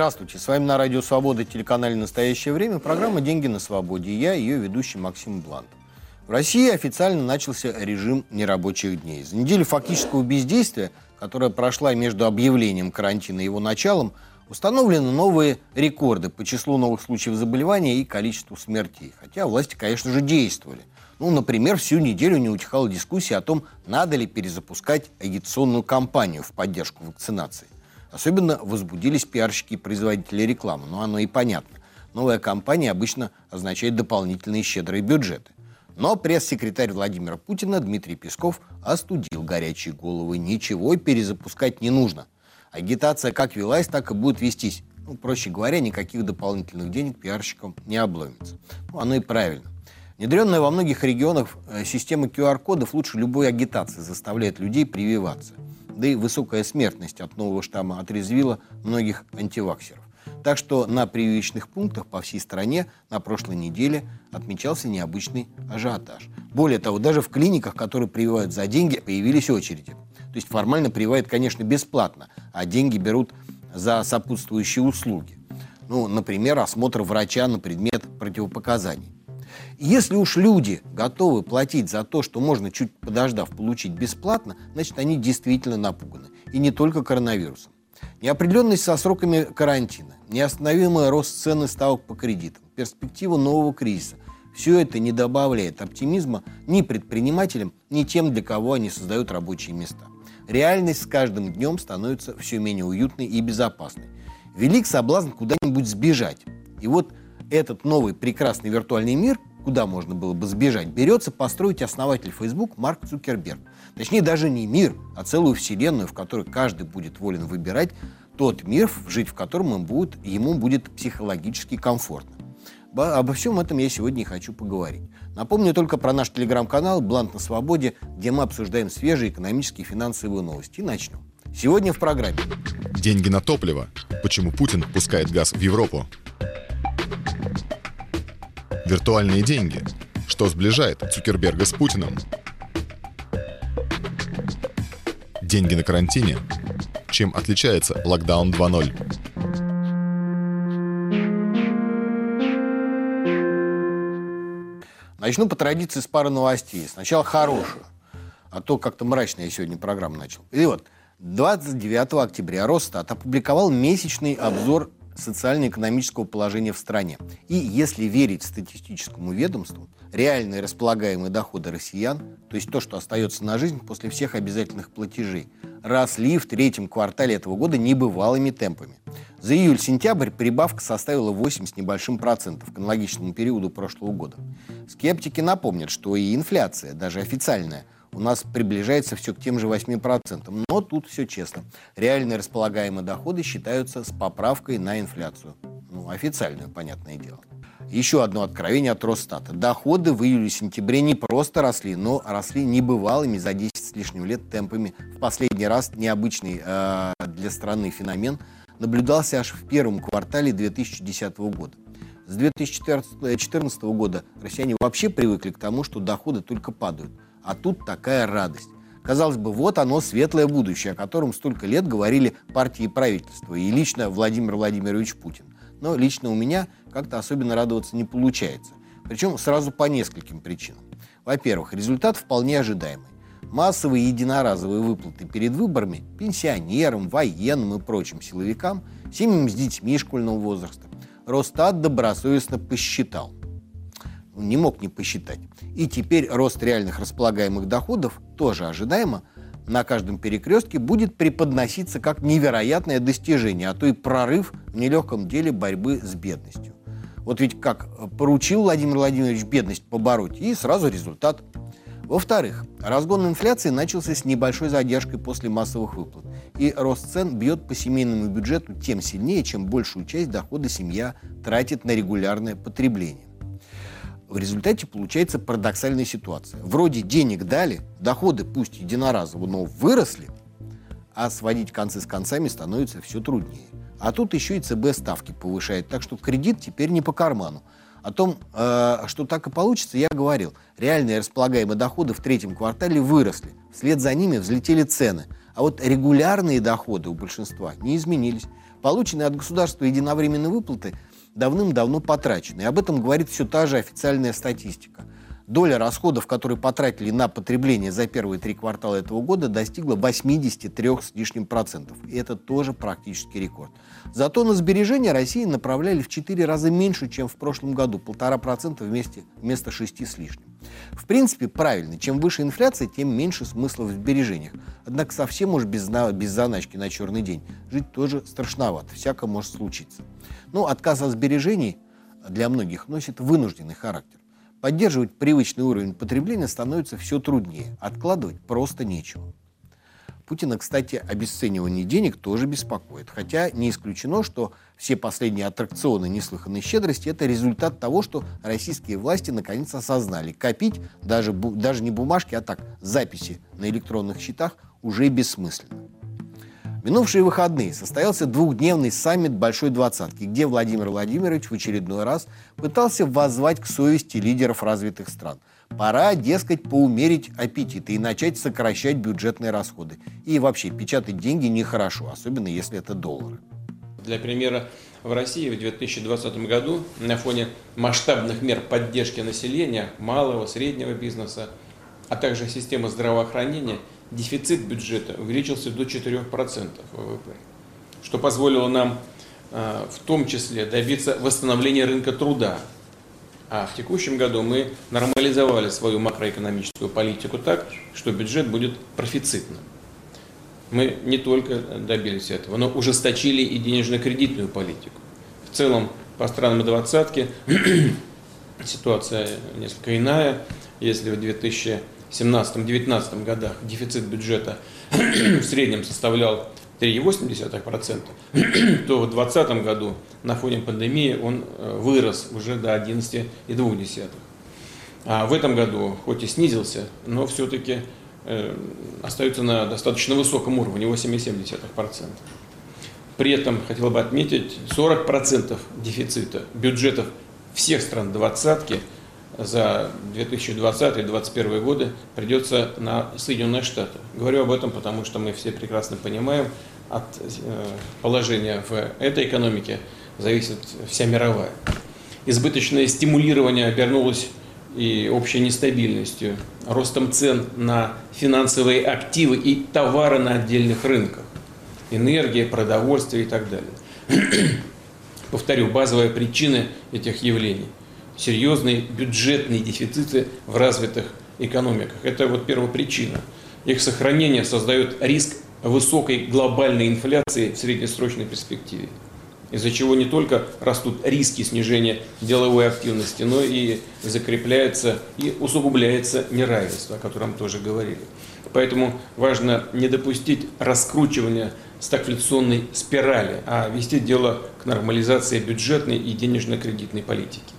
Здравствуйте, с вами на Радио Свобода, телеканале «Настоящее время», программа «Деньги на свободе» и я, ее ведущий Максим Блант. В России официально начался режим нерабочих дней. За неделю фактического бездействия, которая прошла между объявлением карантина и его началом, установлены новые рекорды по числу новых случаев заболевания и количеству смертей. Хотя власти, конечно же, действовали. Ну, например, всю неделю не утихала дискуссия о том, надо ли перезапускать агитационную кампанию в поддержку вакцинации. Особенно возбудились пиарщики и производители рекламы. Но оно и понятно. Новая кампания обычно означает дополнительные щедрые бюджеты. Но пресс-секретарь Владимира Путина Дмитрий Песков остудил горячие головы. Ничего перезапускать не нужно. Агитация как велась, так и будет вестись. Ну, проще говоря, никаких дополнительных денег пиарщикам не обломится. Ну, оно и правильно. Внедренная во многих регионах э, система QR-кодов лучше любой агитации заставляет людей прививаться. Да и высокая смертность от нового штамма отрезвила многих антиваксеров. Так что на прививочных пунктах по всей стране на прошлой неделе отмечался необычный ажиотаж. Более того, даже в клиниках, которые прививают за деньги, появились очереди. То есть формально прививают, конечно, бесплатно, а деньги берут за сопутствующие услуги. Ну, например, осмотр врача на предмет противопоказаний. Если уж люди готовы платить за то, что можно чуть подождав получить бесплатно, значит, они действительно напуганы. И не только коронавирусом. Неопределенность со сроками карантина, неостановимый рост цены ставок по кредитам, перспектива нового кризиса – все это не добавляет оптимизма ни предпринимателям, ни тем, для кого они создают рабочие места. Реальность с каждым днем становится все менее уютной и безопасной. Велик соблазн куда-нибудь сбежать. И вот этот новый прекрасный виртуальный мир, куда можно было бы сбежать, берется построить основатель Facebook Марк Цукерберг. Точнее, даже не мир, а целую вселенную, в которой каждый будет волен выбирать тот мир, жить в котором ему будет, ему будет психологически комфортно. Обо всем этом я сегодня и хочу поговорить. Напомню только про наш телеграм-канал «Блант на свободе», где мы обсуждаем свежие экономические и финансовые новости. И начнем. Сегодня в программе. Деньги на топливо. Почему Путин пускает газ в Европу? Виртуальные деньги. Что сближает Цукерберга с Путиным? Деньги на карантине. Чем отличается локдаун 2.0? Начну по традиции с пары новостей. Сначала хорошую, а то как-то мрачно я сегодня программу начал. И вот, 29 октября Росстат опубликовал месячный обзор социально-экономического положения в стране. И если верить статистическому ведомству, реальные располагаемые доходы россиян, то есть то, что остается на жизнь после всех обязательных платежей, росли в третьем квартале этого года небывалыми темпами. За июль-сентябрь прибавка составила 8 с небольшим процентов к аналогичному периоду прошлого года. Скептики напомнят, что и инфляция, даже официальная, у нас приближается все к тем же 8%. Но тут все честно. Реальные располагаемые доходы считаются с поправкой на инфляцию. Ну, официальную, понятное дело. Еще одно откровение от Росстата. Доходы в июле-сентябре не просто росли, но росли небывалыми за 10 с лишним лет темпами. В последний раз необычный э, для страны феномен наблюдался аж в первом квартале 2010 года. С 2014 года россияне вообще привыкли к тому, что доходы только падают. А тут такая радость. Казалось бы, вот оно, светлое будущее, о котором столько лет говорили партии и правительство, и лично Владимир Владимирович Путин. Но лично у меня как-то особенно радоваться не получается. Причем сразу по нескольким причинам. Во-первых, результат вполне ожидаемый. Массовые единоразовые выплаты перед выборами пенсионерам, военным и прочим силовикам, семьям с детьми школьного возраста, Росстат добросовестно посчитал. Ну, не мог не посчитать. И теперь рост реальных располагаемых доходов, тоже ожидаемо, на каждом перекрестке будет преподноситься как невероятное достижение, а то и прорыв в нелегком деле борьбы с бедностью. Вот ведь как поручил Владимир Владимирович бедность побороть, и сразу результат. Во-вторых, разгон инфляции начался с небольшой задержкой после массовых выплат. И рост цен бьет по семейному бюджету тем сильнее, чем большую часть дохода семья тратит на регулярное потребление. В результате получается парадоксальная ситуация. Вроде денег дали, доходы пусть единоразово, но выросли, а сводить концы с концами становится все труднее. А тут еще и ЦБ ставки повышает, так что кредит теперь не по карману. О том, э, что так и получится, я говорил. Реальные располагаемые доходы в третьем квартале выросли. Вслед за ними взлетели цены. А вот регулярные доходы у большинства не изменились. Полученные от государства единовременные выплаты давным-давно потрачены. И об этом говорит все та же официальная статистика доля расходов, которые потратили на потребление за первые три квартала этого года, достигла 83 с лишним процентов. И это тоже практически рекорд. Зато на сбережения России направляли в 4 раза меньше, чем в прошлом году, полтора процента вместе, вместо 6 с лишним. В принципе, правильно. Чем выше инфляция, тем меньше смысла в сбережениях. Однако совсем уж без, без заначки на черный день жить тоже страшновато. Всяко может случиться. Но отказ от сбережений для многих носит вынужденный характер. Поддерживать привычный уровень потребления становится все труднее. Откладывать просто нечего. Путина, кстати, обесценивание денег тоже беспокоит. Хотя не исключено, что все последние аттракционы неслыханной щедрости – это результат того, что российские власти наконец осознали. Копить даже, даже не бумажки, а так записи на электронных счетах уже бессмысленно минувшие выходные состоялся двухдневный саммит Большой Двадцатки, где Владимир Владимирович в очередной раз пытался воззвать к совести лидеров развитых стран. Пора, дескать, поумерить аппетиты и начать сокращать бюджетные расходы. И вообще, печатать деньги нехорошо, особенно если это доллары. Для примера, в России в 2020 году на фоне масштабных мер поддержки населения, малого, среднего бизнеса, а также системы здравоохранения – дефицит бюджета увеличился до 4% ВВП, что позволило нам а, в том числе добиться восстановления рынка труда. А в текущем году мы нормализовали свою макроэкономическую политику так, что бюджет будет профицитным. Мы не только добились этого, но ужесточили и денежно-кредитную политику. В целом, по странам двадцатки ситуация несколько иная. Если в 2000 17-19 годах дефицит бюджета в среднем составлял 3,8%, то в 2020 году на фоне пандемии он э, вырос уже до 11,2%. А в этом году, хоть и снизился, но все-таки э, остается на достаточно высоком уровне, 8,7%. При этом хотел бы отметить, 40% дефицита бюджетов всех стран двадцатки – за 2020-2021 годы придется на Соединенные Штаты. Говорю об этом, потому что мы все прекрасно понимаем, от э, положения в этой экономике зависит вся мировая. Избыточное стимулирование обернулось и общей нестабильностью, ростом цен на финансовые активы и товары на отдельных рынках, энергия, продовольствие и так далее. Повторю, базовые причины этих явлений – серьезные бюджетные дефициты в развитых экономиках. Это вот первопричина. Их сохранение создает риск высокой глобальной инфляции в среднесрочной перспективе, из-за чего не только растут риски снижения деловой активности, но и закрепляется и усугубляется неравенство, о котором тоже говорили. Поэтому важно не допустить раскручивания стагфляционной спирали, а вести дело к нормализации бюджетной и денежно-кредитной политики.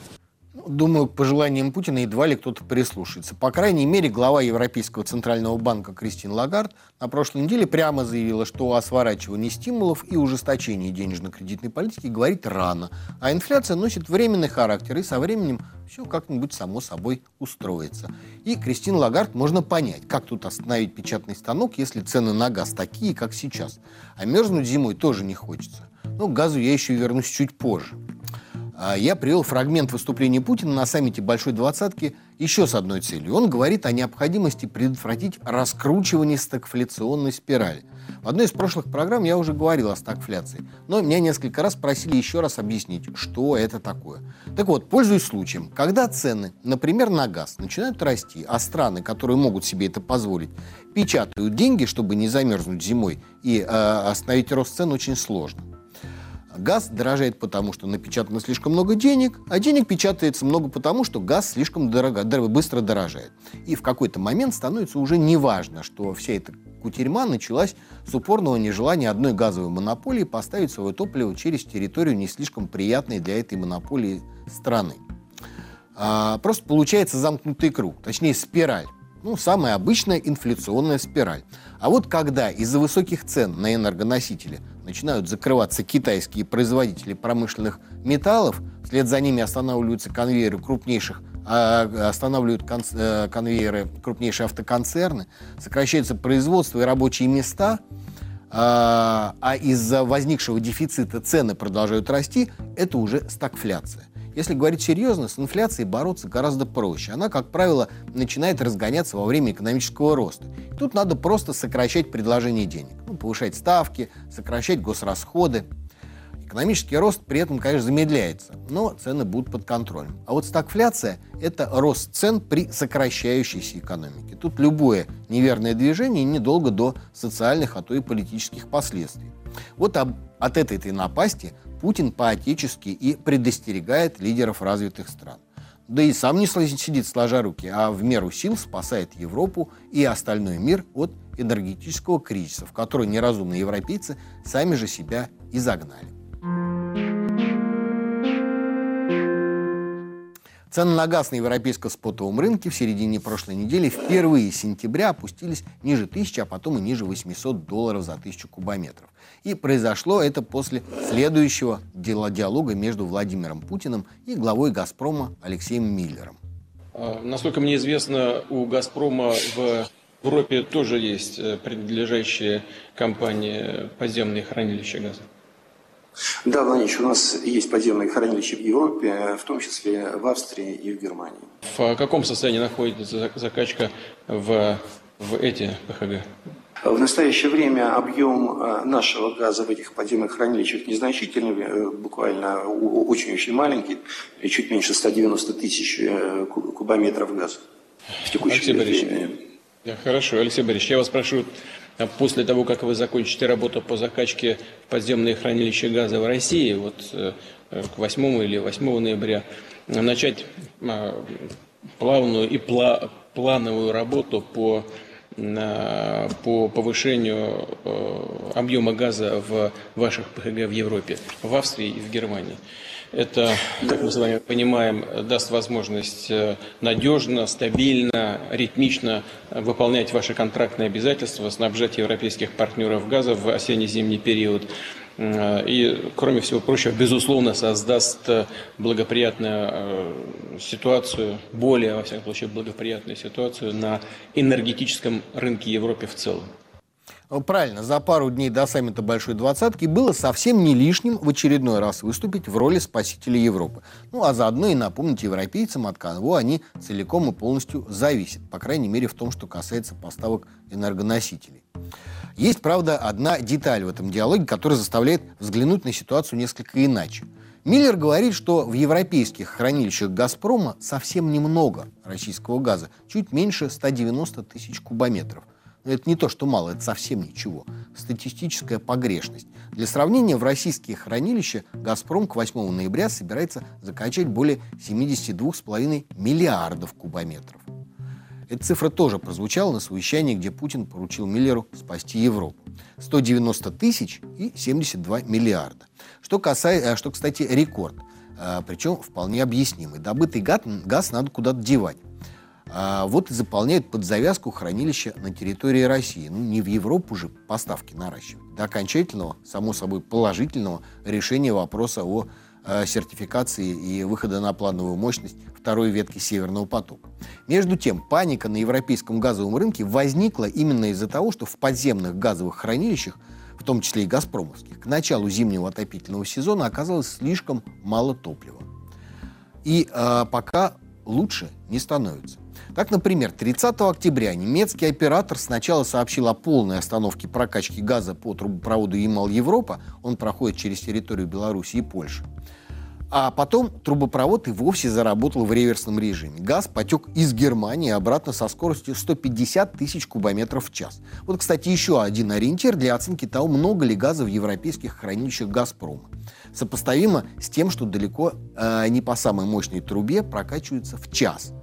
Думаю, к пожеланиям Путина едва ли кто-то прислушается. По крайней мере, глава Европейского центрального банка Кристин Лагард на прошлой неделе прямо заявила, что о сворачивании стимулов и ужесточении денежно-кредитной политики говорить рано, а инфляция носит временный характер, и со временем все как-нибудь само собой устроится. И Кристин Лагард можно понять, как тут остановить печатный станок, если цены на газ такие, как сейчас. А мерзнуть зимой тоже не хочется. Но к газу я еще вернусь чуть позже. А я привел фрагмент выступления Путина на саммите Большой Двадцатки еще с одной целью. Он говорит о необходимости предотвратить раскручивание стагфляционной спирали. В одной из прошлых программ я уже говорил о стагфляции, но меня несколько раз просили еще раз объяснить, что это такое. Так вот, пользуясь случаем, когда цены, например, на газ начинают расти, а страны, которые могут себе это позволить, печатают деньги, чтобы не замерзнуть зимой, и э, остановить рост цен очень сложно. Газ дорожает потому, что напечатано слишком много денег, а денег печатается много потому, что газ слишком дорого, быстро дорожает. И в какой-то момент становится уже неважно, что вся эта кутерьма началась с упорного нежелания одной газовой монополии поставить свое топливо через территорию не слишком приятной для этой монополии страны. А, просто получается замкнутый круг, точнее спираль. Ну, самая обычная инфляционная спираль. А вот когда из-за высоких цен на энергоносители начинают закрываться китайские производители промышленных металлов, вслед за ними останавливаются конвейеры крупнейших а, останавливают э, конвейеры крупнейшие автоконцерны, сокращается производство и рабочие места, а, а из-за возникшего дефицита цены продолжают расти, это уже стагфляция. Если говорить серьезно, с инфляцией бороться гораздо проще. Она, как правило, начинает разгоняться во время экономического роста. Тут надо просто сокращать предложение денег. Ну, повышать ставки, сокращать госрасходы. Экономический рост при этом, конечно, замедляется, но цены будут под контролем. А вот стагфляция – это рост цен при сокращающейся экономике. Тут любое неверное движение недолго до социальных, а то и политических последствий. Вот об, от этой-то напасти Путин по-отечески и предостерегает лидеров развитых стран. Да и сам не сидит сложа руки, а в меру сил спасает Европу и остальной мир от энергетического кризиса, в который неразумные европейцы сами же себя и загнали. Цены на газ на европейском спотовом рынке в середине прошлой недели впервые с сентября опустились ниже 1000, а потом и ниже 800 долларов за 1000 кубометров. И произошло это после следующего диалога между Владимиром Путиным и главой «Газпрома» Алексеем Миллером. А, насколько мне известно, у «Газпрома» в Европе тоже есть э, принадлежащие компании подземные хранилища газа. Да, Владимир, у нас есть подземные хранилища в Европе, в том числе в Австрии и в Германии. В каком состоянии находится закачка в, в эти ПХГ? В настоящее время объем э, нашего газа в этих подземных хранилищах незначительный, э, буквально очень-очень маленький, чуть меньше 190 тысяч э, кубометров газа в текущем время. Хорошо, Алексей Борисович, я вас прошу а после того, как вы закончите работу по закачке в подземные хранилища газа в России, вот э, к 8 или 8 ноября, начать плавную и плановую работу по, по повышению э, объема газа в ваших ПХГ в Европе, в Австрии и в Германии. Это, как мы с вами понимаем, даст возможность э, надежно, стабильно, ритмично выполнять ваши контрактные обязательства, снабжать европейских партнеров газа в осенне-зимний период. Э, и, кроме всего прочего, безусловно, создаст э, благоприятную ситуацию, более, во всяком случае, благоприятную ситуацию на энергетическом рынке Европы в целом. Ну, правильно, за пару дней до саммита Большой Двадцатки было совсем не лишним в очередной раз выступить в роли спасителя Европы. Ну, а заодно и напомнить европейцам, от кого они целиком и полностью зависят, по крайней мере, в том, что касается поставок энергоносителей. Есть, правда, одна деталь в этом диалоге, которая заставляет взглянуть на ситуацию несколько иначе. Миллер говорит, что в европейских хранилищах «Газпрома» совсем немного российского газа, чуть меньше 190 тысяч кубометров. Это не то, что мало, это совсем ничего. Статистическая погрешность. Для сравнения, в российские хранилища «Газпром» к 8 ноября собирается закачать более 72,5 миллиардов кубометров. Эта цифра тоже прозвучала на совещании, где Путин поручил Миллеру спасти Европу. 190 тысяч и 72 миллиарда. Что, касается, что кстати, рекорд. А, причем вполне объяснимый. Добытый газ надо куда-то девать а вот и заполняют под завязку хранилища на территории России. Ну, не в Европу же поставки наращивать. До окончательного, само собой, положительного решения вопроса о э, сертификации и выхода на плановую мощность второй ветки Северного потока. Между тем, паника на европейском газовом рынке возникла именно из-за того, что в подземных газовых хранилищах, в том числе и газпромовских, к началу зимнего отопительного сезона оказалось слишком мало топлива. И э, пока лучше не становится. Так, например, 30 октября немецкий оператор сначала сообщил о полной остановке прокачки газа по трубопроводу Ямал-Европа, он проходит через территорию Беларуси и Польши. А потом трубопровод и вовсе заработал в реверсном режиме. Газ потек из Германии обратно со скоростью 150 тысяч кубометров в час. Вот, кстати, еще один ориентир для оценки того, много ли газа в европейских хранилищах «Газпрома». Сопоставимо с тем, что далеко э, не по самой мощной трубе прокачивается в час –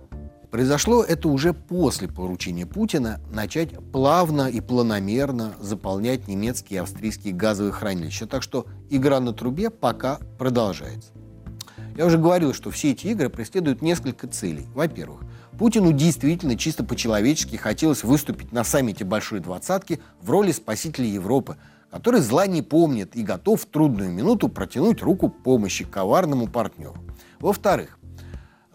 Произошло это уже после поручения Путина начать плавно и планомерно заполнять немецкие и австрийские газовые хранилища. Так что игра на трубе пока продолжается. Я уже говорил, что все эти игры преследуют несколько целей. Во-первых, Путину действительно чисто по-человечески хотелось выступить на саммите Большой Двадцатки в роли спасителя Европы, который зла не помнит и готов в трудную минуту протянуть руку помощи коварному партнеру. Во-вторых,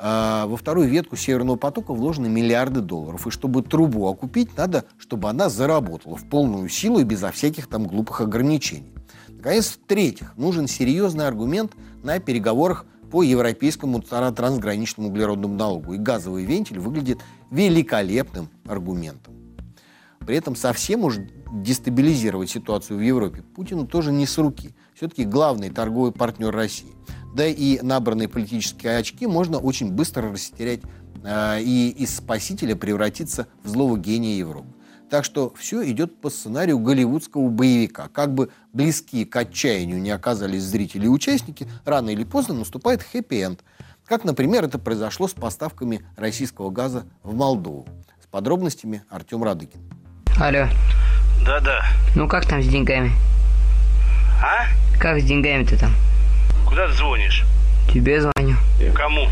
во вторую ветку Северного потока вложены миллиарды долларов. И чтобы трубу окупить, надо, чтобы она заработала в полную силу и безо всяких там глупых ограничений. Наконец, в-третьих, нужен серьезный аргумент на переговорах по европейскому трансграничному углеродному налогу. И газовый вентиль выглядит великолепным аргументом. При этом совсем уж дестабилизировать ситуацию в Европе Путину тоже не с руки. Все-таки главный торговый партнер России. Да и набранные политические очки можно очень быстро растерять э, и из спасителя превратиться в злого гения Европы. Так что все идет по сценарию голливудского боевика. Как бы близки к отчаянию не оказались зрители и участники, рано или поздно наступает хэппи-энд. Как, например, это произошло с поставками российского газа в Молдову. С подробностями Артем Радыгин. Алло. Да-да. Ну как там с деньгами? А? Как с деньгами ты там? Куда ты звонишь? Тебе звоню. Кому?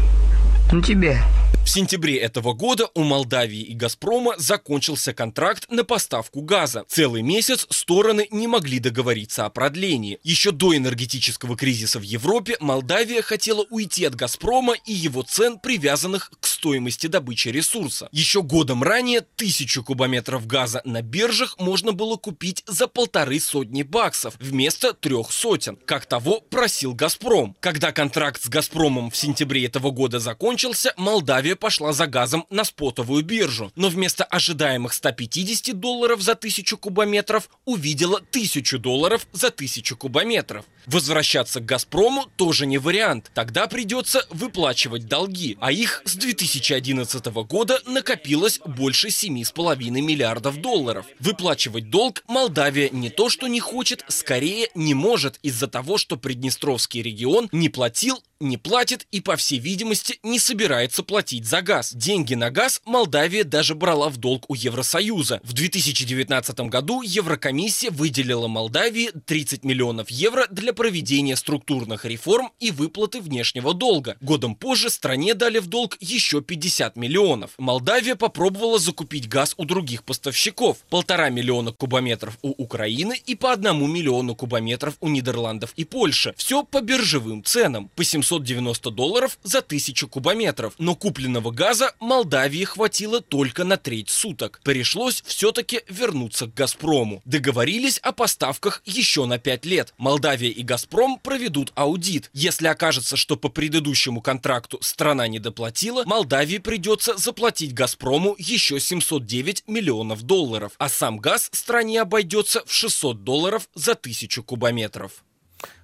Ну тебе. В сентябре этого года у Молдавии и «Газпрома» закончился контракт на поставку газа. Целый месяц стороны не могли договориться о продлении. Еще до энергетического кризиса в Европе Молдавия хотела уйти от «Газпрома» и его цен, привязанных к стоимости добычи ресурса. Еще годом ранее тысячу кубометров газа на биржах можно было купить за полторы сотни баксов вместо трех сотен, как того просил «Газпром». Когда контракт с «Газпромом» в сентябре этого года закончился, Молдавия Молдавия пошла за газом на спотовую биржу, но вместо ожидаемых 150 долларов за тысячу кубометров увидела 1000 долларов за тысячу кубометров. Возвращаться к «Газпрому» тоже не вариант. Тогда придется выплачивать долги, а их с 2011 года накопилось больше 7,5 миллиардов долларов. Выплачивать долг Молдавия не то что не хочет, скорее не может из-за того, что Приднестровский регион не платил не платит и, по всей видимости, не собирается платить за газ. Деньги на газ Молдавия даже брала в долг у Евросоюза. В 2019 году Еврокомиссия выделила Молдавии 30 миллионов евро для проведения структурных реформ и выплаты внешнего долга. Годом позже стране дали в долг еще 50 миллионов. Молдавия попробовала закупить газ у других поставщиков. Полтора миллиона кубометров у Украины и по одному миллиону кубометров у Нидерландов и Польши. Все по биржевым ценам. По 700 790 долларов за 1000 кубометров. Но купленного газа Молдавии хватило только на треть суток. Пришлось все-таки вернуться к «Газпрому». Договорились о поставках еще на 5 лет. Молдавия и «Газпром» проведут аудит. Если окажется, что по предыдущему контракту страна не доплатила, Молдавии придется заплатить «Газпрому» еще 709 миллионов долларов. А сам газ стране обойдется в 600 долларов за 1000 кубометров.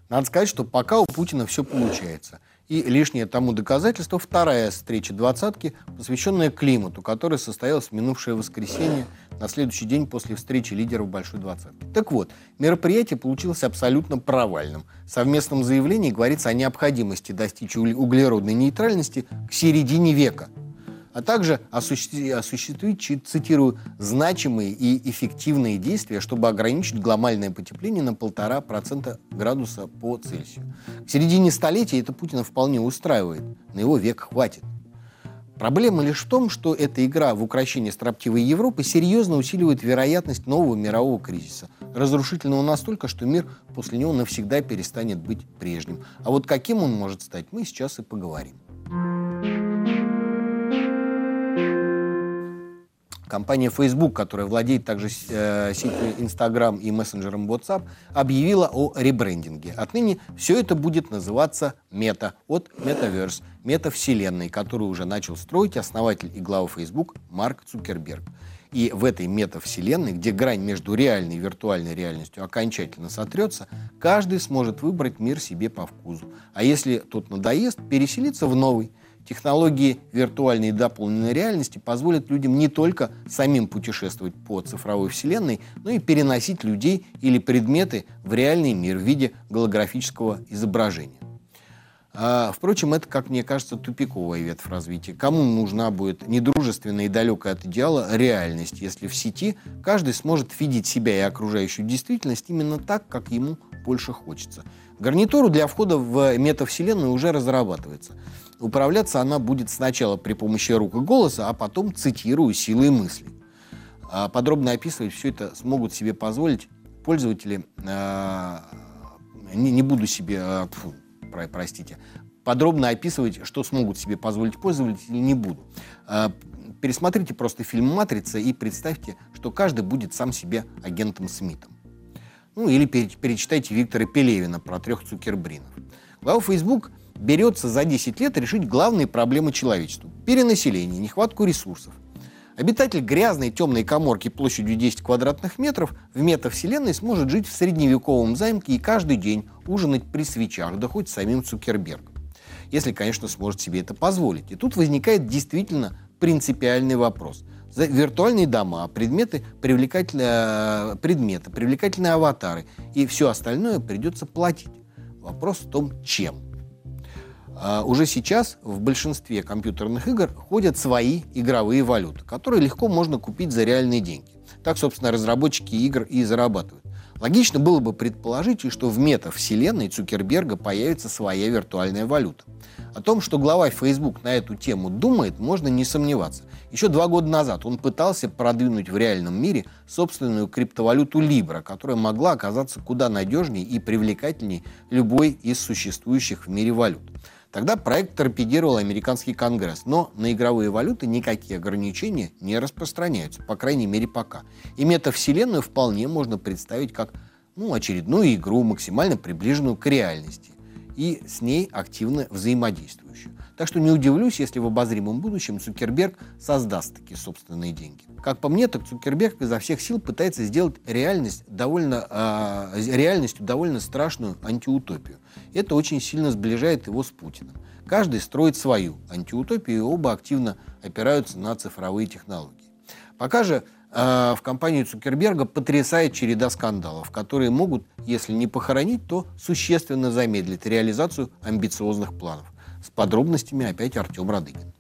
Надо сказать, что пока у Путина все получается. И лишнее тому доказательство – вторая встреча двадцатки, посвященная климату, которая состоялась в минувшее воскресенье на следующий день после встречи лидеров Большой двадцатки. Так вот, мероприятие получилось абсолютно провальным. В совместном заявлении говорится о необходимости достичь углеродной нейтральности к середине века – а также осуществить, цитирую, значимые и эффективные действия, чтобы ограничить глобальное потепление на полтора процента градуса по Цельсию. К середине столетия это Путина вполне устраивает. На его век хватит. Проблема лишь в том, что эта игра в украшение строптивой Европы серьезно усиливает вероятность нового мирового кризиса, разрушительного настолько, что мир после него навсегда перестанет быть прежним. А вот каким он может стать, мы сейчас и поговорим. Компания Facebook, которая владеет также э, сетью Instagram и мессенджером WhatsApp, объявила о ребрендинге. Отныне все это будет называться Мета от Metaverse, метавселенной, которую уже начал строить основатель и глава Facebook Марк Цукерберг. И в этой метавселенной, где грань между реальной и виртуальной реальностью окончательно сотрется, каждый сможет выбрать мир себе по вкусу. А если тот надоест, переселиться в новый – Технологии виртуальной и дополненной реальности позволят людям не только самим путешествовать по цифровой вселенной, но и переносить людей или предметы в реальный мир в виде голографического изображения. А, впрочем, это, как мне кажется, тупиковая ветвь развития. Кому нужна будет недружественная и далекая от идеала реальность, если в сети каждый сможет видеть себя и окружающую действительность именно так, как ему больше хочется. Гарнитуру для входа в метавселенную уже разрабатывается. Управляться она будет сначала при помощи рук и голоса, а потом, цитирую, силой мысли. А подробно описывать все это смогут себе позволить пользователи, а, не, не буду себе, а, фу, простите, подробно описывать, что смогут себе позволить пользователи, не буду. Пересмотрите просто фильм «Матрица» и представьте, что каждый будет сам себе агентом Смитом. Ну, или перечитайте Виктора Пелевина про трех цукербринов. Глава Facebook берется за 10 лет решить главные проблемы человечества. Перенаселение, нехватку ресурсов. Обитатель грязной темной коморки площадью 10 квадратных метров в метавселенной сможет жить в средневековом замке и каждый день ужинать при свечах, да хоть самим Цукербергом. Если, конечно, сможет себе это позволить. И тут возникает действительно принципиальный вопрос. За виртуальные дома, предметы, привлекательные, предметы, привлекательные аватары и все остальное придется платить. Вопрос в том, чем. А, уже сейчас в большинстве компьютерных игр ходят свои игровые валюты, которые легко можно купить за реальные деньги. Так, собственно, разработчики игр и зарабатывают. Логично было бы предположить, что в метавселенной Цукерберга появится своя виртуальная валюта. О том, что глава Facebook на эту тему думает, можно не сомневаться. Еще два года назад он пытался продвинуть в реальном мире собственную криптовалюту Libra, которая могла оказаться куда надежнее и привлекательнее любой из существующих в мире валют. Тогда проект торпедировал американский конгресс, но на игровые валюты никакие ограничения не распространяются, по крайней мере пока. И метавселенную вполне можно представить как ну, очередную игру, максимально приближенную к реальности и с ней активно взаимодействующую. Так что не удивлюсь, если в обозримом будущем Цукерберг создаст такие собственные деньги. Как по мне, так Цукерберг изо всех сил пытается сделать реальность довольно, э, реальностью довольно страшную антиутопию. Это очень сильно сближает его с Путиным. Каждый строит свою антиутопию, и оба активно опираются на цифровые технологии. Пока же э, в компании Цукерберга потрясает череда скандалов, которые могут, если не похоронить, то существенно замедлить реализацию амбициозных планов. С подробностями опять Артем Радыгин.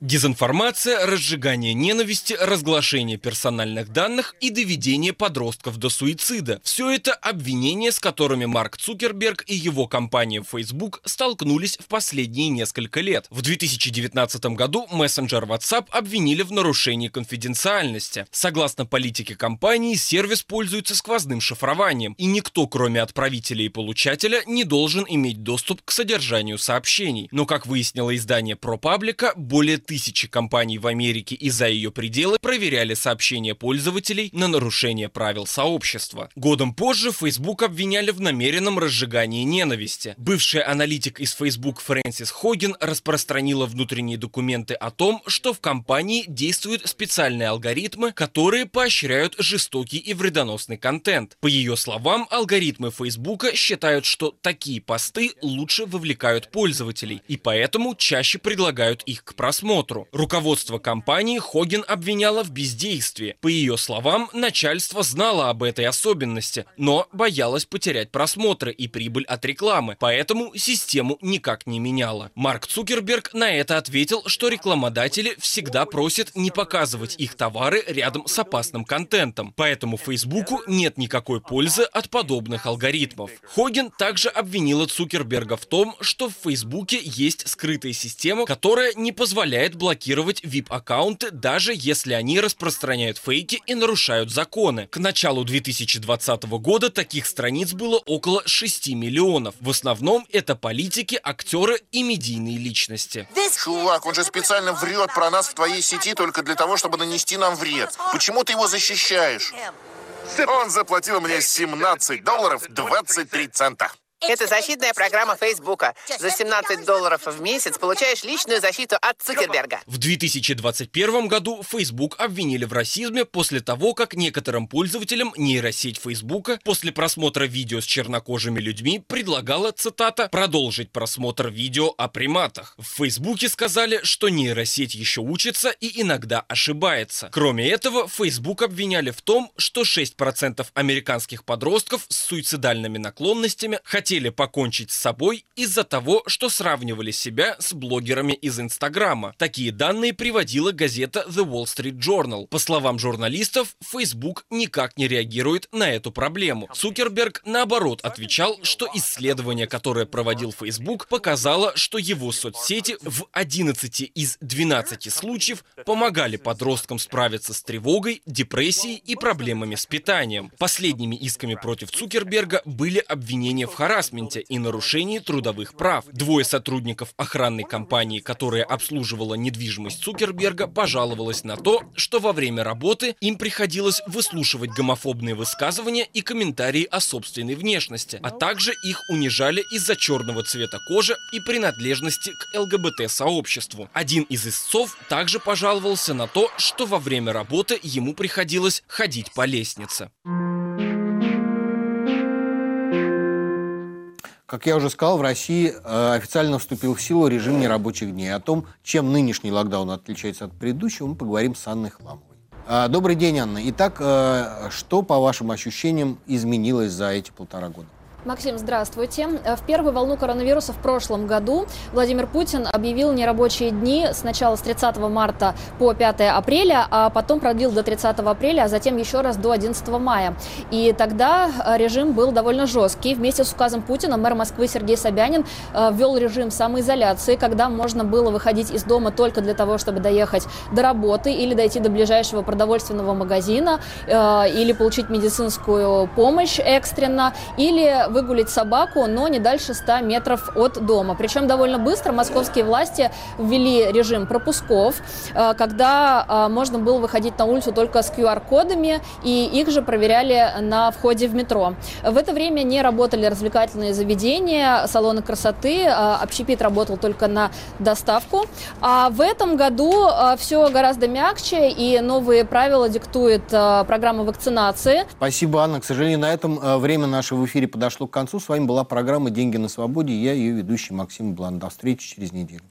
Дезинформация, разжигание ненависти, разглашение персональных данных и доведение подростков до суицида. Все это обвинения, с которыми Марк Цукерберг и его компания Facebook столкнулись в последние несколько лет. В 2019 году мессенджер WhatsApp обвинили в нарушении конфиденциальности. Согласно политике компании, сервис пользуется сквозным шифрованием, и никто, кроме отправителя и получателя, не должен иметь доступ к содержанию сообщений. Но, как выяснило издание ProPublica, более тысячи компаний в Америке и за ее пределы проверяли сообщения пользователей на нарушение правил сообщества. Годом позже Facebook обвиняли в намеренном разжигании ненависти. Бывший аналитик из Facebook Фрэнсис Хоген распространила внутренние документы о том, что в компании действуют специальные алгоритмы, которые поощряют жестокий и вредоносный контент. По ее словам, алгоритмы Facebook считают, что такие посты лучше вовлекают привлекают пользователей и поэтому чаще предлагают их к просмотру. Руководство компании Хоген обвиняло в бездействии. По ее словам, начальство знало об этой особенности, но боялось потерять просмотры и прибыль от рекламы, поэтому систему никак не меняло. Марк Цукерберг на это ответил, что рекламодатели всегда просят не показывать их товары рядом с опасным контентом, поэтому Фейсбуку нет никакой пользы от подобных алгоритмов. Хоген также обвинила Цукерберга в том, что в Фейсбуке есть скрытая система, которая не позволяет блокировать VIP-аккаунты, даже если они распространяют фейки и нарушают законы. К началу 2020 года таких страниц было около 6 миллионов. В основном это политики, актеры и медийные личности. Чувак, он же специально врет про нас в твоей сети только для того, чтобы нанести нам вред. Почему ты его защищаешь? Он заплатил мне 17 долларов 23 цента. Это защитная программа Фейсбука. За 17 долларов в месяц получаешь личную защиту от Цукерберга. В 2021 году Facebook обвинили в расизме после того, как некоторым пользователям нейросеть Фейсбука после просмотра видео с чернокожими людьми предлагала, цитата, продолжить просмотр видео о приматах. В Фейсбуке сказали, что нейросеть еще учится и иногда ошибается. Кроме этого, Facebook обвиняли в том, что 6% американских подростков с суицидальными наклонностями хотели хотели покончить с собой из-за того, что сравнивали себя с блогерами из Инстаграма. Такие данные приводила газета The Wall Street Journal. По словам журналистов, Facebook никак не реагирует на эту проблему. Цукерберг, наоборот, отвечал, что исследование, которое проводил Facebook, показало, что его соцсети в 11 из 12 случаев помогали подросткам справиться с тревогой, депрессией и проблемами с питанием. Последними исками против Цукерберга были обвинения в харасменте и нарушении трудовых прав. Двое сотрудников охранной компании, которая обслуживала недвижимость Цукерберга, пожаловалась на то, что во время работы им приходилось выслушивать гомофобные высказывания и комментарии о собственной внешности, а также их унижали из-за черного цвета кожи и принадлежности к ЛГБТ-сообществу. Один из истцов также пожаловался на то, что во время работы ему приходилось ходить по лестнице. Как я уже сказал, в России э, официально вступил в силу режим нерабочих дней. О том, чем нынешний локдаун отличается от предыдущего, мы поговорим с Анной Хламовой. Э, добрый день, Анна. Итак, э, что, по вашим ощущениям, изменилось за эти полтора года? Максим, здравствуйте. В первую волну коронавируса в прошлом году Владимир Путин объявил нерабочие дни сначала с 30 марта по 5 апреля, а потом продлил до 30 апреля, а затем еще раз до 11 мая. И тогда режим был довольно жесткий. Вместе с указом Путина мэр Москвы Сергей Собянин э, ввел режим самоизоляции, когда можно было выходить из дома только для того, чтобы доехать до работы или дойти до ближайшего продовольственного магазина, э, или получить медицинскую помощь экстренно, или выгулить собаку, но не дальше 100 метров от дома. Причем довольно быстро московские власти ввели режим пропусков, э, когда э, можно было выходить на улицу только с QR-кодами, и их же проверяли на входе в метро. В это время не работали развлекательные заведения, салоны красоты, э, общепит работал только на доставку. А в этом году все гораздо мягче, и новые правила диктует программа вакцинации. Спасибо, Анна. К сожалению, на этом время наше в эфире подошло подошло к концу. С вами была программа «Деньги на свободе». Я ее ведущий Максим Блан. До встречи через неделю.